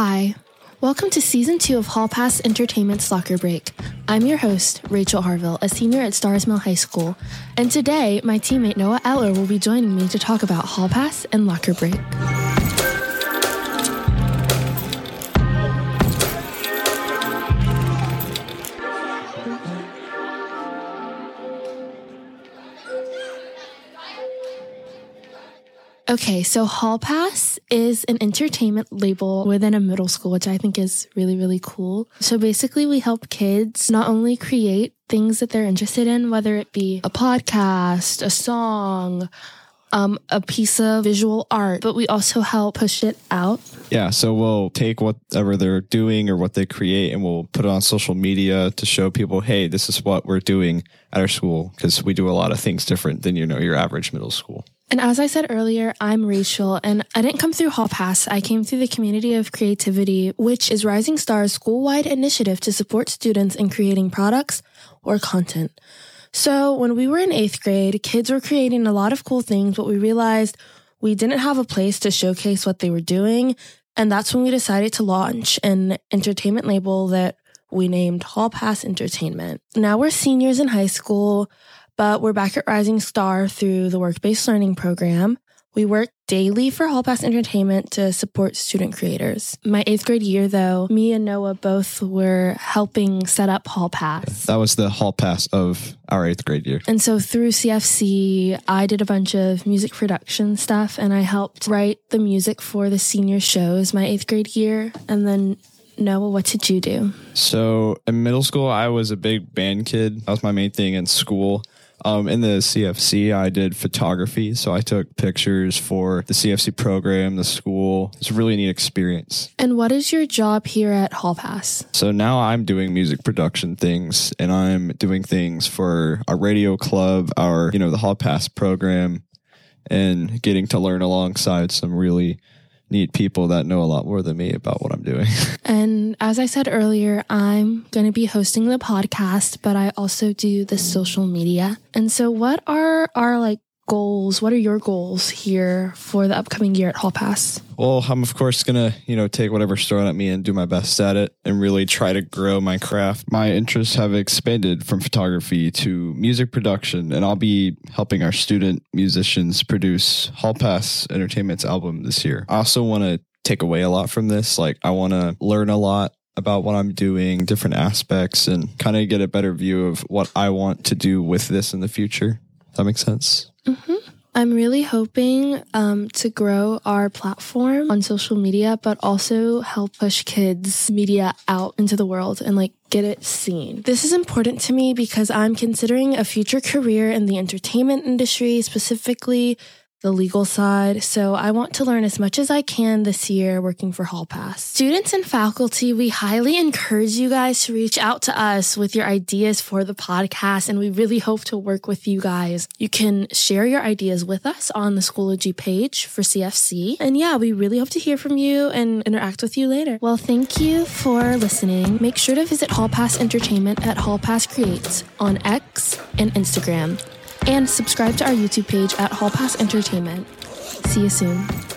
Hi, welcome to season two of Hall Pass Entertainment's Locker Break. I'm your host, Rachel Harville, a senior at Starr's Mill High School, and today my teammate Noah Eller will be joining me to talk about Hall Pass and Locker Break. Okay, so Hall Pass is an entertainment label within a middle school, which I think is really, really cool. So basically, we help kids not only create things that they're interested in, whether it be a podcast, a song, um, a piece of visual art, but we also help push it out. Yeah, so we'll take whatever they're doing or what they create and we'll put it on social media to show people, hey, this is what we're doing at our school because we do a lot of things different than you know your average middle school. And as I said earlier, I'm Rachel, and I didn't come through Hall Pass. I came through the Community of Creativity, which is Rising Starr's school wide initiative to support students in creating products or content. So when we were in eighth grade, kids were creating a lot of cool things, but we realized we didn't have a place to showcase what they were doing. And that's when we decided to launch an entertainment label that we named Hall Pass Entertainment. Now we're seniors in high school but we're back at Rising Starr through the work based learning program. We work daily for Hall Pass Entertainment to support student creators. My eighth grade year, though, me and Noah both were helping set up Hall Pass. That was the Hall Pass of our eighth grade year. And so through CFC, I did a bunch of music production stuff and I helped write the music for the senior shows my eighth grade year. And then Noah, what did you do? So in middle school, I was a big band kid. That was my main thing in school. Um, in the CFC, I did photography. So I took pictures for the CFC program, the school. It's a really neat experience. And what is your job here at Hall Pass? So now I'm doing music production things and I'm doing things for our radio club, our, you know, the Hall Pass program and getting to learn alongside some really neat people that know a lot more than me about what I'm doing. and as I said earlier, I'm going to be hosting the podcast, but I also do the social media. And so what are our like goals? What are your goals here for the upcoming year at Hall Pass? Well, I'm of course gonna, you know, take whatever's thrown at me and do my best at it and really try to grow my craft. My interests have expanded from photography to music production, and I'll be helping our student musicians produce Hall Pass Entertainment's album this year. I also want to take away a lot from this. Like I want to learn a lot about what I'm doing, different aspects, and kind of get a better view of what I want to do with this in the future. That make sense? Mm-hmm. I'm really hoping um, to grow our platform on social media, but also help push kids' media out into the world and like get it seen. This is important to me because I'm considering a future career in the entertainment industry, specifically the legal side, so I want to learn as much as I can this year working for Hall Pass. Students and faculty, we highly encourage you guys to reach out to us with your ideas for the podcast, and we really hope to work with you guys. You can share your ideas with us on the Schoology page for CFC. And yeah, we really hope to hear from you and interact with you later. Well, thank you for listening. Make sure to visit Hall Pass Entertainment at Hall Pass Creates on X and Instagram and subscribe to our YouTube page at Hall Pass Entertainment. See you soon.